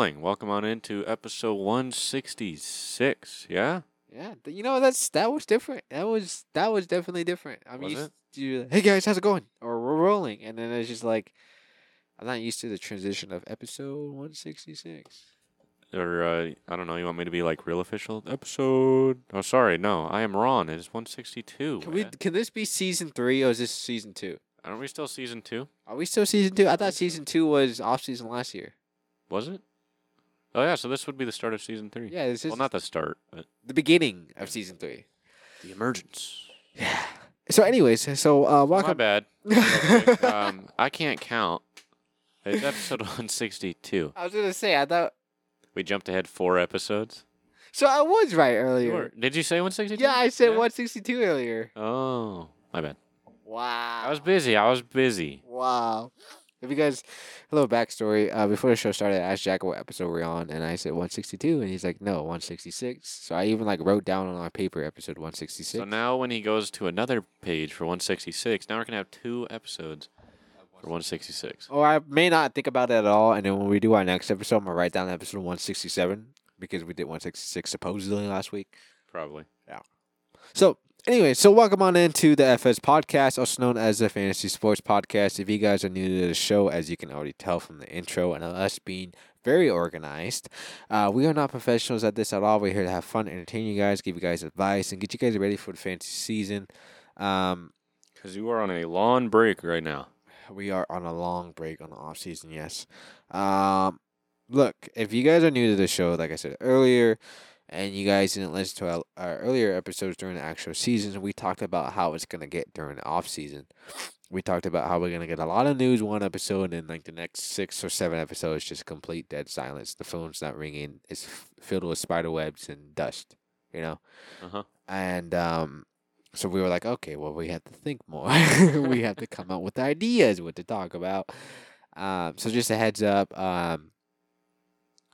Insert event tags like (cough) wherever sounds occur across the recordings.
rolling. Welcome on into episode 166. Yeah? Yeah, you know that's that was different. That was that was definitely different. I'm Was used to hey guys, how's it going? Or we're rolling, and then it's just like I'm not used to the transition of episode 166. Or, uh, I don't know, you want me to be like real official? Episode. Oh, sorry. No, I am wrong. It is 162. Can we can this be season three or is this season two? Aren't we still season two? Are we still season two? I thought season two was off season last year. Was it? Oh, yeah, so this would be the start of season three. Yeah, this is Well, not the start, but the beginning of season three. the emergence. Yeah. So, anyways, so uh, My welcome. bad. (laughs) Um, I can't count. It's episode (laughs) 162. I was gonna say I thought We jumped ahead four episodes. so. I was right earlier. Did you say 162? Yeah, I said 162 earlier. Oh, my bad. Wow. I was busy. I was busy. Wow. If you guys, a little backstory. Uh, before the show started, I asked Jack what episode we're on, and I said 162, and he's like, no, 166. So I even like wrote down on our paper episode 166. So now when he goes to another page for 166, now we're to have two episodes for 166. or I may not think about it at all, and then when we do our next episode, I'm gonna write down episode 167 because we did 166 supposedly last week. Probably. Yeah. So, anyway, so welcome on into the FS podcast, also known as the Fantasy Sports Podcast. If you guys are new to the show, as you can already tell from the intro and us being very organized, uh, we are not professionals at this at all. We're here to have fun, entertain you guys, give you guys advice, and get you guys ready for the fantasy season. Um, Because you are on a long break right now. we are on a long break on the off season. Yes. Um, look, if you guys are new to the show, like I said earlier, and you guys didn't listen to our, our earlier episodes during the actual season, we talked about how it's gonna get during the off season. We talked about how we're gonna get a lot of news one episode, and like the next six or seven episodes, just complete dead silence. The phone's not ringing. It's filled with spider webs and dust. You know Uh huh. and um, so we were like, okay, well, we have to think more. (laughs) we have to come up with ideas what to talk about. Um, so just a heads up. Um,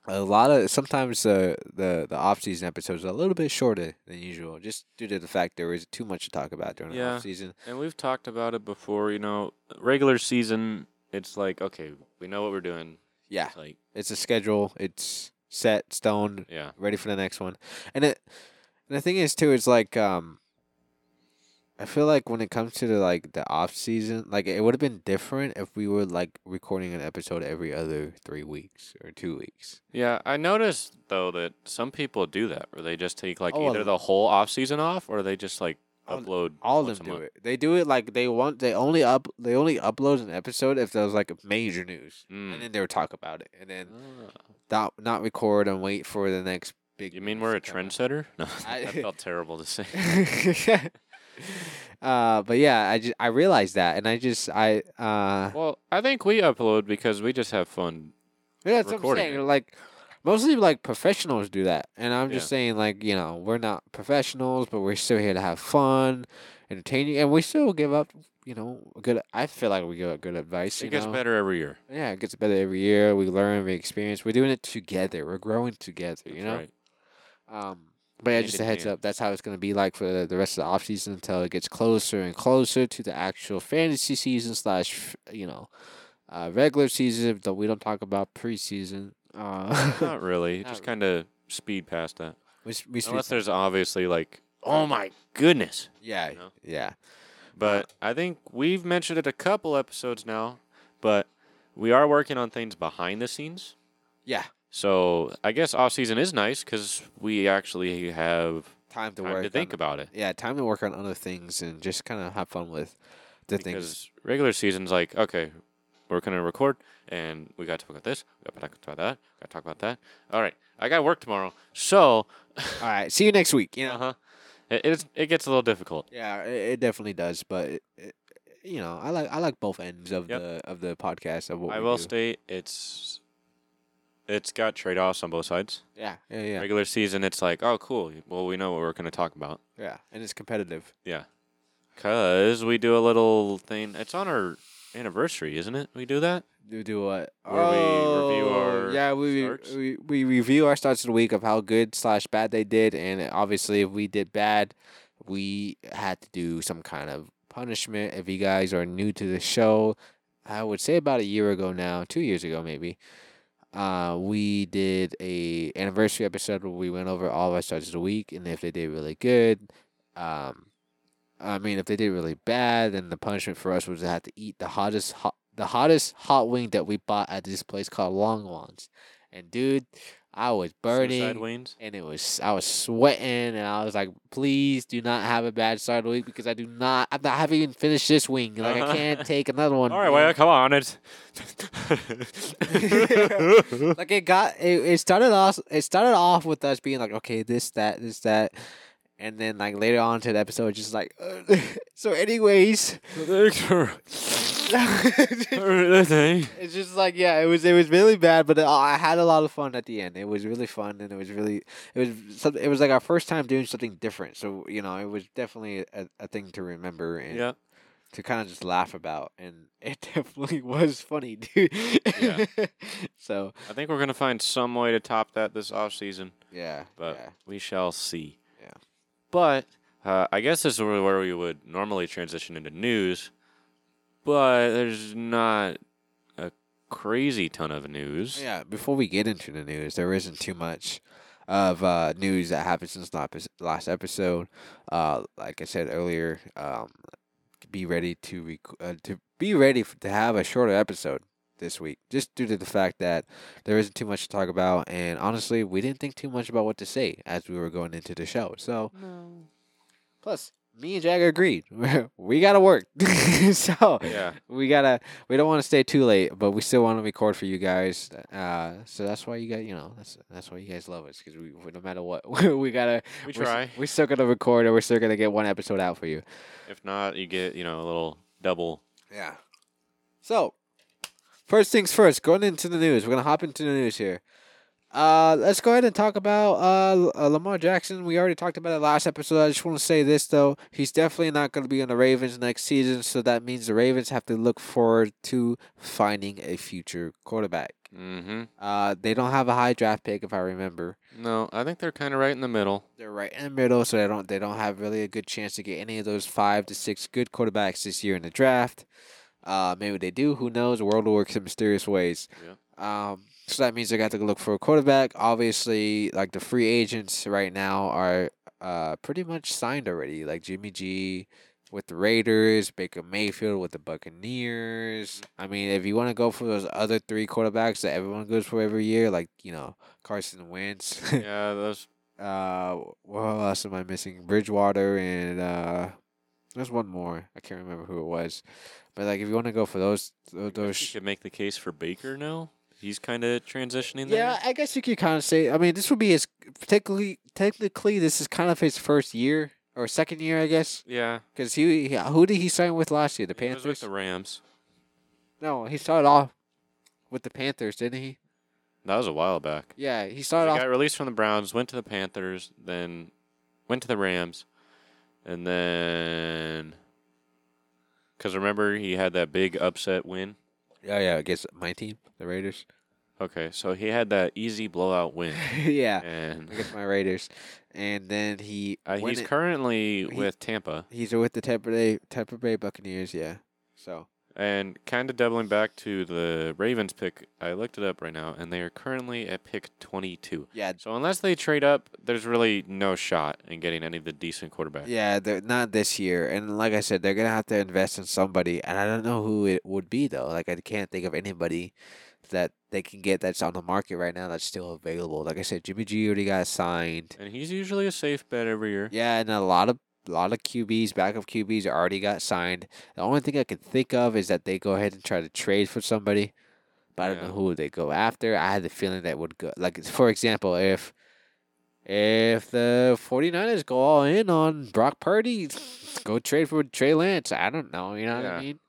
a lot of sometimes the the the off season episodes are a little bit shorter than usual, just due to the fact there is too much to talk about during the off season. And we've talked about it before. You know, regular season, it's like, okay, we know what we're doing. Yeah, It's like, it's a schedule. It's set, stone, yeah. ready for the next one. And it and the thing is too, it's like um I feel like when it comes to the like the off season, like it would have been different if we were like recording an episode every other three weeks or two weeks. Yeah, I noticed though that some people do that, where they just take like Oh, either the whole off season off, or they just like upload. All of them do month. it. They do it like they want. They only up. They only upload an episode if there's like major news, Mm. and then they would talk about it, and then Ah. not not record and wait for the next big. You mean we're a to come out. trendsetter? (laughs) No, I- that felt terrible to say. (laughs) (laughs) uh, but yeah, I just I realized that, and I just I uh Well, I think we upload because we just have fun. yeah, that's what I'm saying. it. Like mostly like professionals do that, and I'm just Yeah. saying like you know we're not professionals, but we're still here to have fun, entertain you, and we still give up. You know, good. I feel like we give up good advice. It gets know? better every year. Yeah, it gets better every year. We learn, we experience. We're doing it together. We're growing together. That's you know. right. Um, but yeah, just a heads hand. up. That's how it's gonna be like for the, rest of the off season until it gets closer and closer to the actual fantasy season slash you know, uh, regular season. Though we don't talk about preseason. Uh, (laughs) Not really. Not just kind of speed past that. we, we Unless there's obviously like, oh my goodness. yeah, know? yeah, But I think we've mentioned it a couple episodes now, but we are working on things behind the scenes. yeah. So I guess off season is nice because we actually have Time to time work. to think on, about it. Yeah, time to work on other things and just kind of have fun with the things. Because regular season's like, okay, we're gonna record and we got to talk about this, we got to talk about that, got to talk about that. All right, I got work tomorrow, so (laughs) All right, see you next week. You know. uh huh. It, it's it gets a little difficult. Yeah, it, it definitely does, but it, it, you know, I like I like both ends of Yep. the of the podcast of what I we will do. state it's it's got trade offs on both sides. Yeah, yeah, yeah, Regular season, it's like, oh, cool. Well, we know what we're gonna talk about. yeah, and it's competitive. Yeah, cause we do a little thing. It's on our anniversary, isn't it? We do that. Do do what? Where we review Oh, our yeah, we, starts? we we review our starts of the week of how good slash bad they did, and obviously if we did bad, we had to do some kind of punishment. If you guys are new to the show, I would say about a year ago now, two years ago maybe. Uh, we did a anniversary episode where we went over all of our starts of the week and if they did really good. Um, I mean, if they did really bad, then the punishment for us was to have to eat the hottest hot, the hottest hot wing that we bought at this place called Long Wongs. And dude, I was burning wings. and it was I was sweating and I was like, please do not have a bad start of the week because I do not not I haven't even finished this wing. Like I uh-huh. can't take another (laughs) one. All right, well, come on. It's (laughs) like it got it, it started off it started off with us being like okay this that this that and then like later on to the episode just like (laughs) so anyways (laughs) (laughs) it's just like yeah it was it was really bad but uh, I had a lot of fun at the end it was really fun and it was really it was something it was like our first time doing something different so you know it was definitely a, a thing to remember and yeah. to kind of just laugh about and (laughs) it definitely was funny dude Yeah. so I think we're gonna find some way to top that this off season, yeah but yeah. we shall see. Yeah. But uh, I guess this is where we would normally transition into news, but there's not a crazy ton of news. Yeah, before we get into the news, there isn't too much of uh, news that happened since last episode. Uh, like I said earlier, um, be ready to rec- uh, to be ready f- to have a shorter episode this week, just due to the fact that there isn't too much to talk about, and honestly, we didn't think too much about what to say as we were going into the show. So, plus, me and Jagger agreed. (laughs) We gotta work, (laughs) so Yeah. we gotta we don't want to stay too late but we still want to record for you guys. Uh so that's why you guys you know that's that's why you guys love us because we no matter what (laughs) we gotta We we're, try. we're still gonna record and we're still gonna get one episode out for you. If not, you get you know a little double. yeah. So first things first going into the news. We're gonna hop into the news here uh, let's go ahead and talk about uh, uh, Lamar Jackson. We already talked about it last episode. I just want to say this though: he's definitely not going to be on the Ravens next season. So that means the Ravens have to look forward to finding a future quarterback. Mm-hmm. Uh, they don't have a high draft pick, if I remember. No, I think they're kind of right in the middle. They're right in the middle, so they don't they don't have really a good chance to get any of those five to six good quarterbacks this year in the draft. Uh, maybe they do. Who knows? The world works in mysterious ways. Yeah. Um, so that means they got to look for a quarterback. Obviously, like the free agents right now are uh pretty much signed already. Like Jimmy G with the Raiders, Baker Mayfield with the Buccaneers. I mean, if you want to go for those other three quarterbacks that everyone goes for every year, like you know Carson Wentz. (laughs) Yeah, those. uh, what else am I missing? Bridgewater and uh, there's one more. I can't remember who it was. But like, if you want to go for those, tho- You those. could make the case for Baker now. He's kind of transitioning there. Yeah, I guess you could kind of say. I mean, this would be his technically. Technically, this is kind of his first year or second year, I guess. Yeah. Because he, he, who did he sign with last year? The He was with the Rams. no, he started off with the Panthers, didn't he? That was a while back. Yeah, he He started off. got released from the Browns, went to the Panthers, then went to the Rams, and then because remember he had that big upset win. Yeah, yeah, against my team, the Raiders. Okay, so he had that easy blowout win, (laughs) yeah, and against my Raiders, and then he uh, he's it- currently he- with Tampa. He's with the Tampa Bay Tampa Bay Buccaneers, yeah. So And kind of doubling back to the Ravens pick, I looked it up right now, and they are currently at pick 22. yeah, So unless they trade up, there's really no shot in getting any of the decent quarterbacks. yeah, they're not this year. And like I said, they're gonna have to invest in somebody, and I don't know who it would be though. Like I can't think of anybody that they can get that's on the market right now that's still available. Like I said, Jimmy G already got signed. And he's usually a safe bet every year. Yeah, and a lot of a lot of QBs, backup QBs, already got signed. The only thing I can think of is that they go ahead and try to trade for somebody, but I don't Yeah. know who they go after. I had the feeling that would go like for example, if if the 49ers go all in on Brock Purdy, (laughs) go trade for Trey Lance. I don't know, you know what I mean?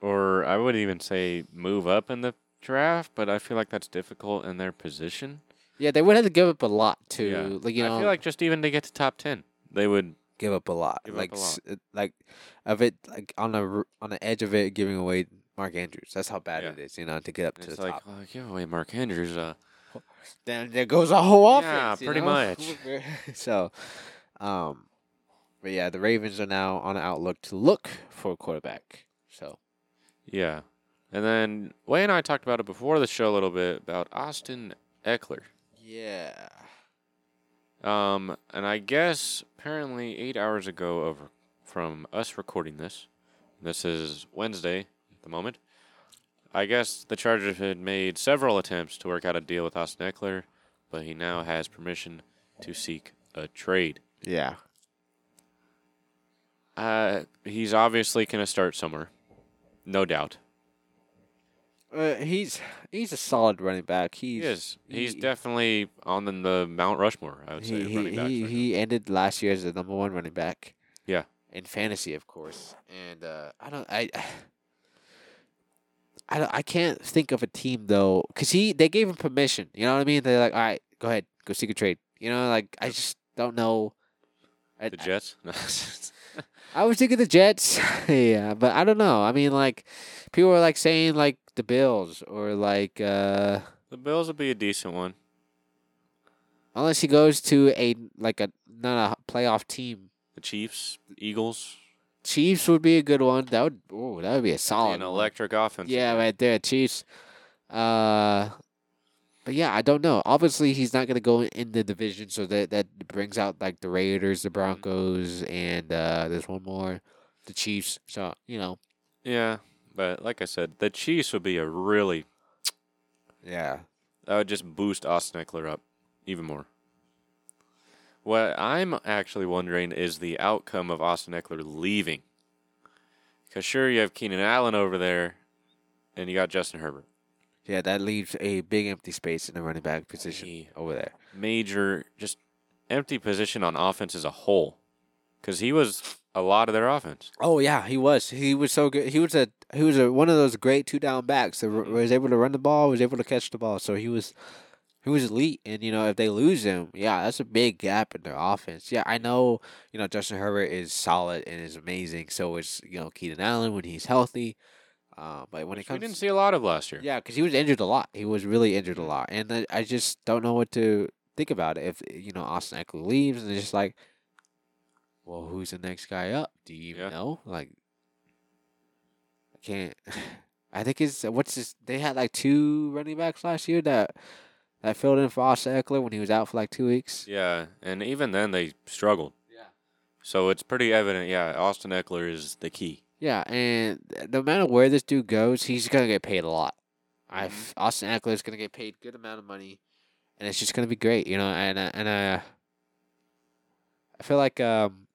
Or I would even say move up in the draft, but I feel like that's difficult in their position. Yeah, they would have to give up a lot to Yeah. like you know I feel like just even to get to top 10, they would. give up a lot. Give like a lot. s- like of it like on the on the edge of it giving away Mark Andrews. That's how bad Yeah. it is, you know, to get up to It's the like, top. oh, give away Mark Andrews. Uh, (laughs) then there goes a whole Yeah, offense. you pretty know? much. (laughs) so, um, but yeah, the Ravens are now on the outlook to look for a quarterback. So yeah. And then Way and I talked about it before the show a little bit about Austin Ekeler. Yeah. Um, and I guess apparently eight hours ago, over from us recording this, this is Wednesday at the moment. I guess the Chargers had made several attempts to work out a deal with Austin Ekeler, but he now has permission to seek a trade. Yeah. Uh, he's obviously going to start somewhere, no doubt. Uh, he's he's a solid running back. He's, He is. He's he- definitely on the, the Mount Rushmore. I would say he he, he ended last year as the number one running back. Yeah. In fantasy, of course. And uh, I don't I. (sighs) I, don't- I can't think of a team though, cause he they gave him permission. You know what I mean? They're like, all right, go ahead, go seek a trade. You know, like I just don't know. I, the Jets. (laughs) I was thinking the Jets. (laughs) yeah, but I don't know. I mean, like people are like saying like the Bills or like uh the Bills would be a decent one. unless he goes to a like a not a playoff team. The Chiefs, Eagles, Chiefs would be a good one. That would oh that would be a solid an one. electric offense. Yeah, right there, Chiefs. Uh, but yeah, I don't know. Obviously, he's not gonna go in the division, so that that brings out like the Raiders, the Broncos, and uh, there's one more, the Chiefs. So you know, Yeah, but like I said, the Chiefs would be a really yeah, that would just boost Austin Ekeler up even more. What I'm actually wondering is the outcome of Austin Ekeler leaving. Because sure, you have Keenan Allen over there, and you got Justin Herbert. Yeah, that leaves a big empty space in the running back position Yeah. over there. Major, just empty position on offense as a whole. Because he was a lot of their offense. Oh yeah, he was. He was so good. He was a he was a one of those great two down backs that Mm-hmm. was able to run the ball, was able to catch the ball. So he was he was elite. And you know, if they lose him, yeah, that's a big gap in their offense. Yeah, I know. You know, Justin Herbert is solid and is amazing. So is you know Keenan Allen when he's healthy. Uh, but when it comes, we didn't see a lot of last year. yeah, because he was injured a lot. He was really injured a Mm-hmm. lot, and I, I just don't know what to think about it. If you know Austin Ekeler leaves, and it's just like, well, who's the next guy up? Do you even Yeah. know? Like, I can't. (laughs) I think it's what's this? They had like two running backs last year that that filled in for Austin Ekeler when he was out for like two weeks. Yeah, and even then they struggled. Yeah. So it's pretty evident, yeah, Austin Ekeler is the key. Yeah, and no matter where this dude goes, he's gonna get paid a lot. I Mhm. f Austin Ekeler is gonna get paid good amount of money, and it's just gonna be great, you know. And uh, and uh, I feel like um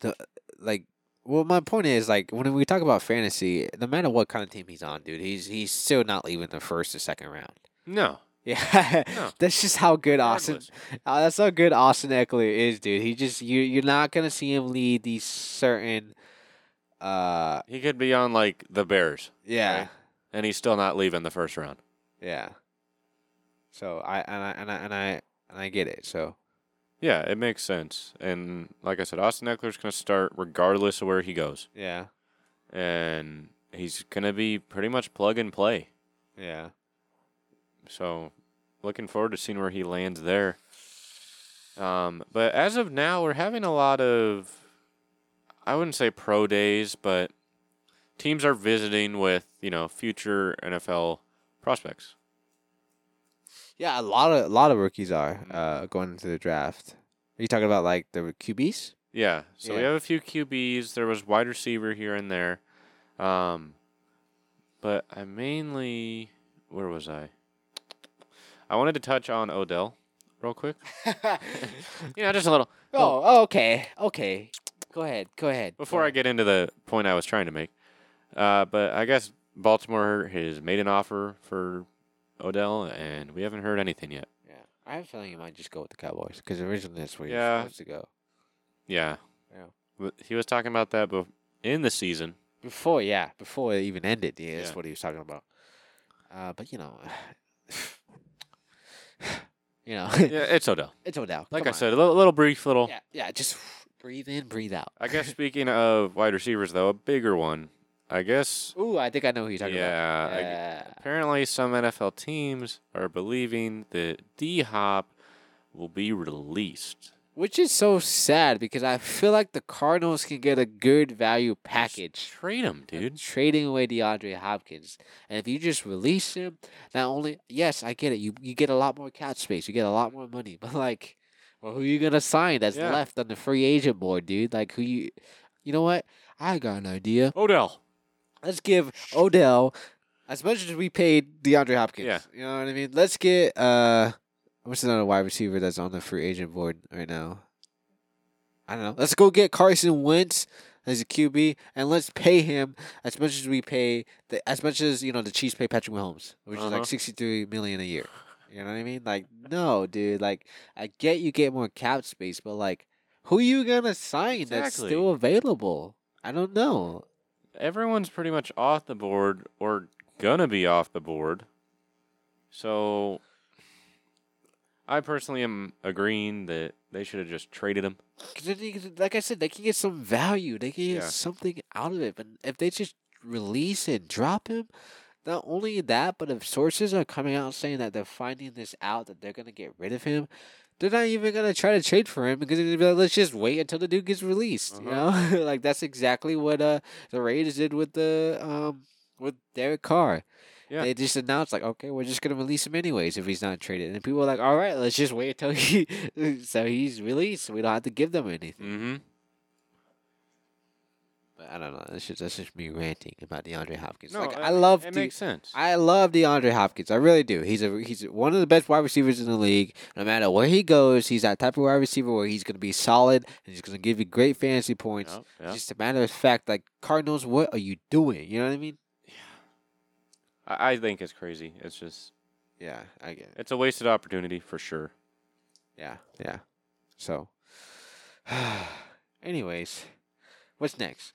the like well, my point is like when we talk about fantasy, no matter what kind of team he's on, dude, he's he's still not leaving the first or second round. No. Yeah, No. (laughs) that's just how good Austin. Uh, that's how good Austin Ekeler is, dude. He just you you're not gonna see him lead these certain. Uh, He could be on like the Bears, yeah, Right. and he's still not leaving the first round. yeah. So I and I and I and I and I get it. So Yeah, it makes sense. And like I said, Austin Ekeler's going to start regardless of where he goes. yeah, And he's going to be pretty much plug and play. yeah, So looking forward to seeing where he lands there. Um, but as of now, we're having a lot of, I wouldn't say pro days, but teams are visiting with, you know, future NFL prospects. yeah. A lot of a lot of rookies are uh going into the draft. Are you talking about like the QBs? Yeah. So we have a few QBs. There was wide receiver here and there. Um, but I mainly, where was I? I wanted to touch on Odell real quick. (laughs) You know, just a little. oh, oh, okay, okay. Go ahead, go ahead. Before I get into the point I was trying to make, uh, but I guess Baltimore has made an offer for Odell, and we haven't heard anything yet. yeah, I have a feeling you might just go with the Cowboys because originally that's where Yeah. you're supposed to go. Yeah. Yeah. But He was talking about that bef- in the season. Before, yeah, before it even ended, yeah, that's Yeah. what he was talking about. Uh, but you know, (sighs) (laughs) (sighs) you know, Yeah, it's Odell. it's Odell. Like come I on. said, a little, little brief, little. yeah, yeah, just (sighs) breathe in, breathe out. I guess (laughs) speaking of wide receivers, though, a bigger one. I guess Ooh, I think I know who you're talking Yeah, about. I- Yeah, apparently some NFL teams are believing that D Hop will be released. Which is so sad because I feel like the Cardinals can get a good value package. Trade him, dude. Trading away DeAndre Hopkins. And if you just release him, not only yes, I get it, you you get a lot more cap space, you get a lot more money, but like well who are you gonna sign that's Yeah. left on the free agent board, dude? Like who you you know what? I got an idea. Odell. Let's give Odell as much as we paid DeAndre Hopkins. Yeah. You know what I mean? Let's get uh what's another wide receiver that's on the free agent board right now? I don't know. Let's go get Carson Wentz as a QB and let's pay him as much as we pay the as much as, you know, the Chiefs pay Patrick Mahomes, which is Uh-huh. like sixty three million a year. You know what I mean? Like, no, dude. Like, I get you get more cap space, but like, who you gonna sign that's still available? I don't know. Everyone's pretty much off the board or gonna be off the board. So I personally am agreeing that they should have just traded him. Cause then you can- like I said, they can get some value. They can get Yeah. something out of it. But if they just release and drop him, not only that, but if sources are coming out saying that they're finding this out that they're gonna get rid of him, they're not even gonna try to trade for him because they're gonna be like, let's just wait until the dude gets released. You know, (laughs) like that's exactly what uh the Raiders did with the um with Derek Carr. Yeah. They just announced like, okay, we're just gonna release him anyways if he's not traded, and people are like, all right, let's just wait until he (laughs) so he's released. We don't have to give them anything. Mm-hmm. But I don't know. That's just that's just me ranting about DeAndre Hopkins. No, like uh, I love it De- makes sense. I love DeAndre Hopkins. I really do. He's a he's one of the best wide receivers in the league. No matter where he goes, he's that type of wide receiver where he's gonna be solid and he's gonna give you great fantasy points. Yep, yep. just a matter of fact, like Cardinals, what are you doing? You know what I mean? I, I think it's crazy. It's just Yeah, I get it. it's a wasted opportunity for sure. Yeah, yeah. So, (sighs) anyways, what's next?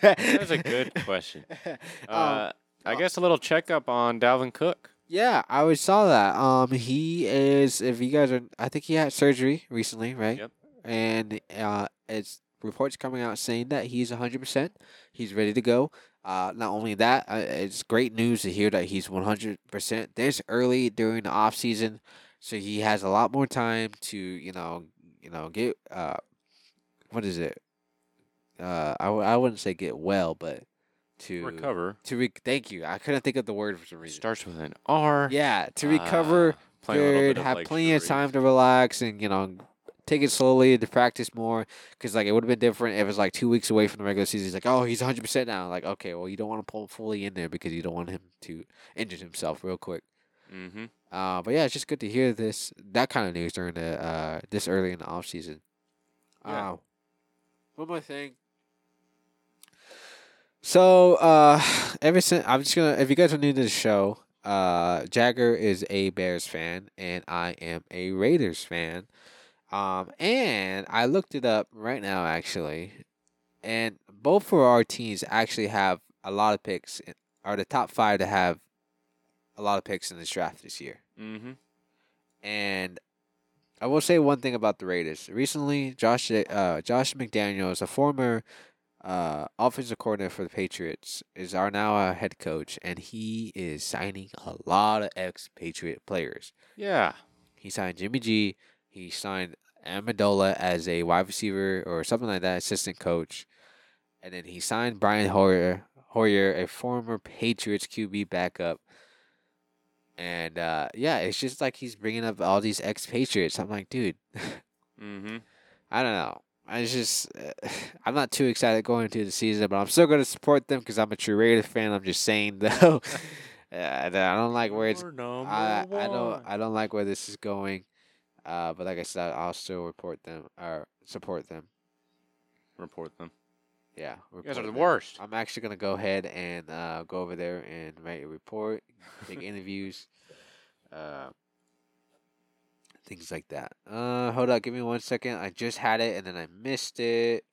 That's a good (laughs) question. Um, Uh, I guess a little checkup on Dalvin Cook. Yeah, I always saw that. Um, he is. If you guys are, I think he had surgery recently, right? Yep. And uh, it's reports coming out saying that he's hundred percent. He's ready to go. Uh, not only that, uh, it's great news to hear that he's one hundred percent this early during the off season, so he has a lot more time to you know you know get uh, what is it? Uh, I, w- I wouldn't say get well, but to Recover To re- thank you. I couldn't think of the word for some reason. starts with an R. Yeah, to recover Uh, playing good, have like, plenty of time to relax and you know take it slowly to practice more. Because like it would have been different if it was like two weeks away from the regular season. He's like, oh, he's hundred percent now. Like, okay, well, you don't want to pull him fully in there because you don't want him to injure himself real quick. Mm-hmm. Uh, but yeah, it's just good to hear this that kind of news during the uh this early in the off season. Yeah. Uh, one more thing. So, uh, (sighs) ever since I'm just gonna, if you guys are new to the show, uh, Jagger is a Bears fan and I am a Raiders fan. Um, and I looked it up right now actually, and both of our teams actually have a lot of picks. Are the top five to have a lot of picks in this draft this year. Mm-hmm. And I will say one thing about the Raiders. Recently, Josh uh, Josh McDaniels, a former uh, offensive coordinator for the Patriots, is our now a head coach, and he is signing a lot of ex-Patriot players. Yeah. He signed Jimmy G. He signed Amendola as a wide receiver or something like that, assistant coach, and then he signed Brian Hoyer, Hoyer, a former Patriots QB backup. And uh, yeah, it's just like he's bringing up all these ex-Patriots. I'm like, dude, Mm-hmm. (laughs) I don't know. I just, uh, (sighs) I'm not too excited going into the season, but I'm still going to support them because I'm a true Raider fan. I'm just saying (laughs) though, (laughs) uh, I don't like where it's I I don't I don't like where this is going. Uh, but like I said, I'll still report them or support them. report them. Yeah, You guys are the them. worst. I'm actually gonna go ahead and uh, go over there and write a report, take (laughs) interviews, uh, things like that. Uh, hold up, give me one second. I just had it and then I missed it.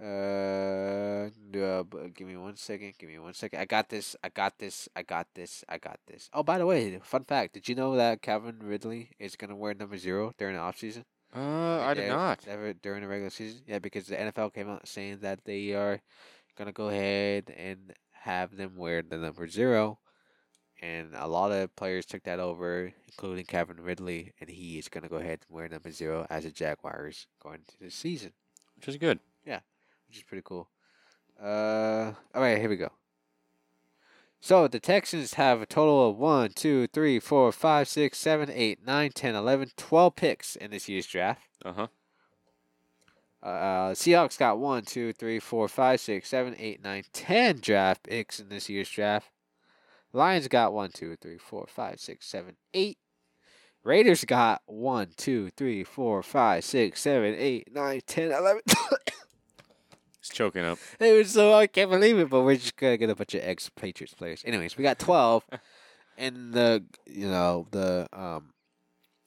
Uh, uh, give me one second. Give me one second. I got this. I got this. I got this. I got this. Oh, by the way, fun fact: Did you know that Calvin Ridley is gonna wear number zero during the offseason? Uh, I did not. Ever during the regular season? Yeah, because the NFL came out saying that they are gonna go ahead and have them wear the number zero, and a lot of players took that over, including Calvin Ridley, and he is going to go ahead and wear number zero as a Jaguars going into the season, which is good. Which is pretty cool. Uh, all right, here we go. So the Texans have a total of 1, 2, 3, 4, 5, 6, 7, 8, 9, 10, 11, 12 picks in this year's draft. Uh huh. Uh, Seahawks got 1, 2, 3, 4, 5, 6, 7, 8, 9, 10 draft picks in this year's draft. Lions got 1, 2, 3, 4, 5, 6, 7, 8. Raiders got 1, 2, 3, 4, 5, 6, 7, 8, 9, 10, 11. (coughs) (coughs) He's choking up. (laughs) it was so, I can't believe it, but we're just to get a bunch of ex Patriots players. Anyways, we got 12. (laughs) and the, you know, the, um,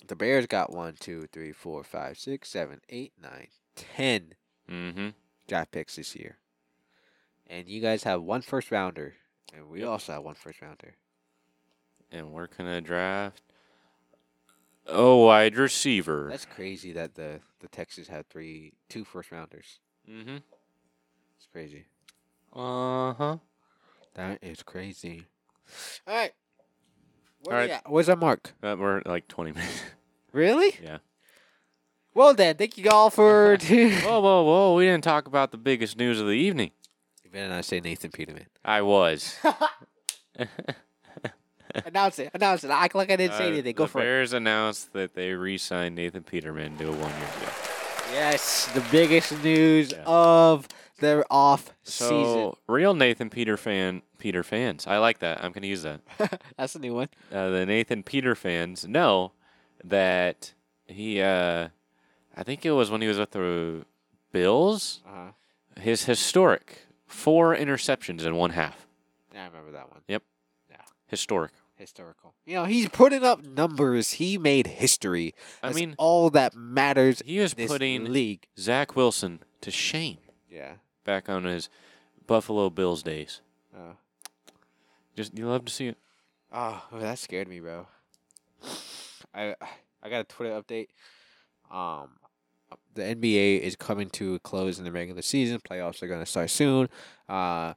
the Bears got 1, 2, 3, 4, 5, 6, 7, 8, 9, 10 Mm-hmm. draft picks this year. And you guys have one first rounder. And we Yep. also have one first rounder. And we're gonna draft a wide receiver. That's crazy that the, the Texans had three two first rounders. Mm-hmm. It's crazy. Uh huh. That is crazy. Alright. Where All at? Where's our mark? That we're like twenty minutes. (laughs) Really? yeah. Well then, thank you all for (laughs) (laughs) Whoa, whoa, whoa! We didn't talk about the biggest news of the evening. You better not say Nathan Peterman. I was. announce it. Announce it. Act like I didn't say Uh, anything. Go for it. Bears announced that they re-signed Nathan Peterman to a one-year deal. Yes, the biggest news Yeah. of their off So real Nathan Peter fan, Peter fans. I like that. I'm gonna use that. (laughs) That's a new one. uh, the Nathan Peter fans know that he, uh, I think it was when he was with the Bills, Uh-huh. his historic four interceptions in one half. Yeah, I remember that one. Yep. Yeah. Historic. Historical. You know, he's putting up numbers. He made history. I mean, all that matters he this putting league. Zach Wilson to shame Yeah. back on his Buffalo Bills days. Uh, Just you love to see it. oh, that scared me, bro. I I got a Twitter update. Um, the NBA is coming to a close in the regular season. Playoffs are going to start soon. Uh,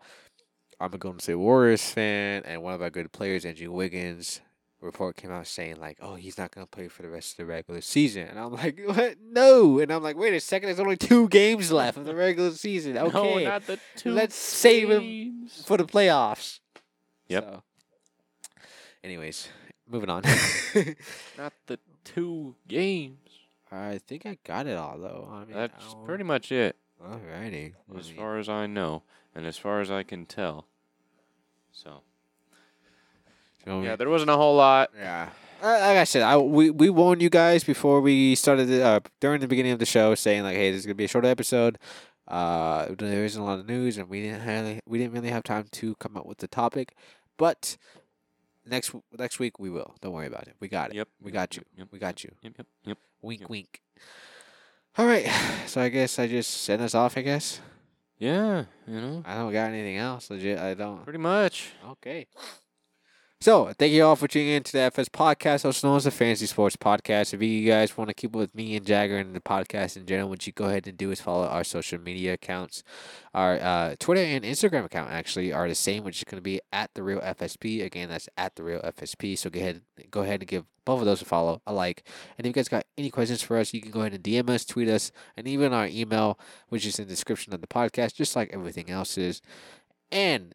I'm a Golden State Warriors fan, and one of our good players, Andrew Wiggins, report came out saying like, "Oh, he's not going to play for the rest of the regular season." And I'm like, (laughs) "What? No!" And I'm like, "Wait a second. There's only two games left of the regular season. (laughs) Okay, No, not the two. let's save him for the playoffs." Yep. So, anyways, moving on. (laughs) Not the two games. I think I got it all though. I mean, That's I'll- pretty much it, Alrighty. As far as I know, and as far as I can tell. So so yeah, there wasn't a whole lot. Yeah. Uh, Like I said, I we, we warned you guys before we started the, uh, during the beginning of the show, saying like, "Hey, this is gonna be a shorter episode. Uh, there isn't a lot of news, and we didn't really we didn't really have time to come up with the topic, but next next week we will. Don't worry about it. We got it. Yep. We got you. Yep. We got you. Yep. Yep. Yep. Wink, Yep. wink. All right. (sighs) So I guess I just send us off. I guess Yeah. You know, I don't got anything else. Legit, I don't. pretty much. Okay. So, thank you all for tuning in to the FS podcast, also known as the Fantasy Sports Podcast. If you guys want to keep up with me and Jagger and the podcast in general, what you go ahead and do is follow our social media accounts. Our uh, Twitter and Instagram account actually are the same, which is going to be at the real FSP. Again, that's at the real FSP. So go ahead, go ahead and give both of those a follow, a like. And if you guys got any questions for us, you can go ahead and DM us, tweet us, and even our email, which is in the description of the podcast, just like everything else is. And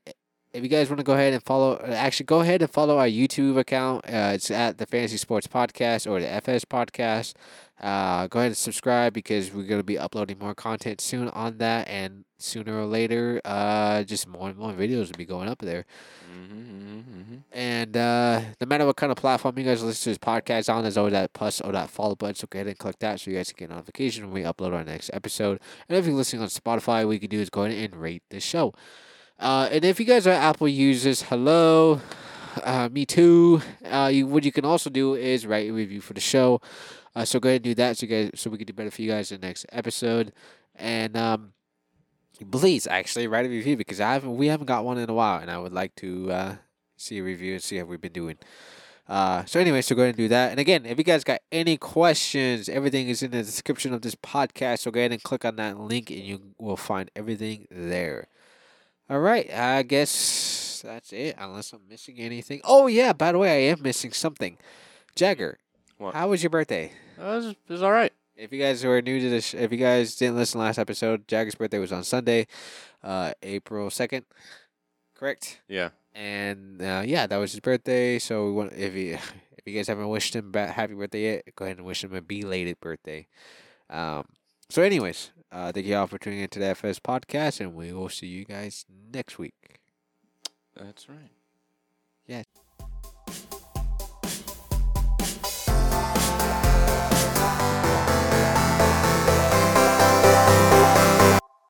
if you guys want to go ahead and follow, actually go ahead and follow our YouTube account. Uh, it's at the Fantasy Sports Podcast or the FS Podcast. Uh, go ahead and subscribe because we're going to be uploading more content soon on that, and sooner or later, uh, just more and more videos will be going up there. Mm-hmm, mm-hmm. And uh, no matter what kind of platform you guys listen to this podcast on, there's always that plus or that follow button. So go ahead and click that so you guys can get notification when we upload our next episode. And if you're listening on Spotify, what you can do is go ahead and rate the show. Uh, and if you guys are Apple users, hello, uh, me too. Uh, you, what you can also do is write a review for the show. Uh, so go ahead and do that so you guys so we can do better for you guys in the next episode. And um, please actually write a review because I haven't we haven't got one in a while, and I would like to uh, see a review and see how we've been doing. Uh, so anyway, so go ahead and do that. And again, if you guys got any questions, everything is in the description of this podcast. So go ahead and click on that link, and you will find everything there. All right, I guess that's it. Unless I'm missing anything. Oh yeah, by the way, I am missing something. Jagger, What? how was your birthday? Uh, it was, it was all right. If you guys were new to this, if you guys didn't listen to last episode, Jagger's birthday was on Sunday, uh, April second, correct? Yeah. And uh, yeah, that was his birthday. So we want if you if you guys haven't wished him ba- happy birthday yet, go ahead and wish him a belated birthday. Um. So, anyways, uh, thank you all for tuning into the FS podcast, and we will see you guys next week. That's right. Yes.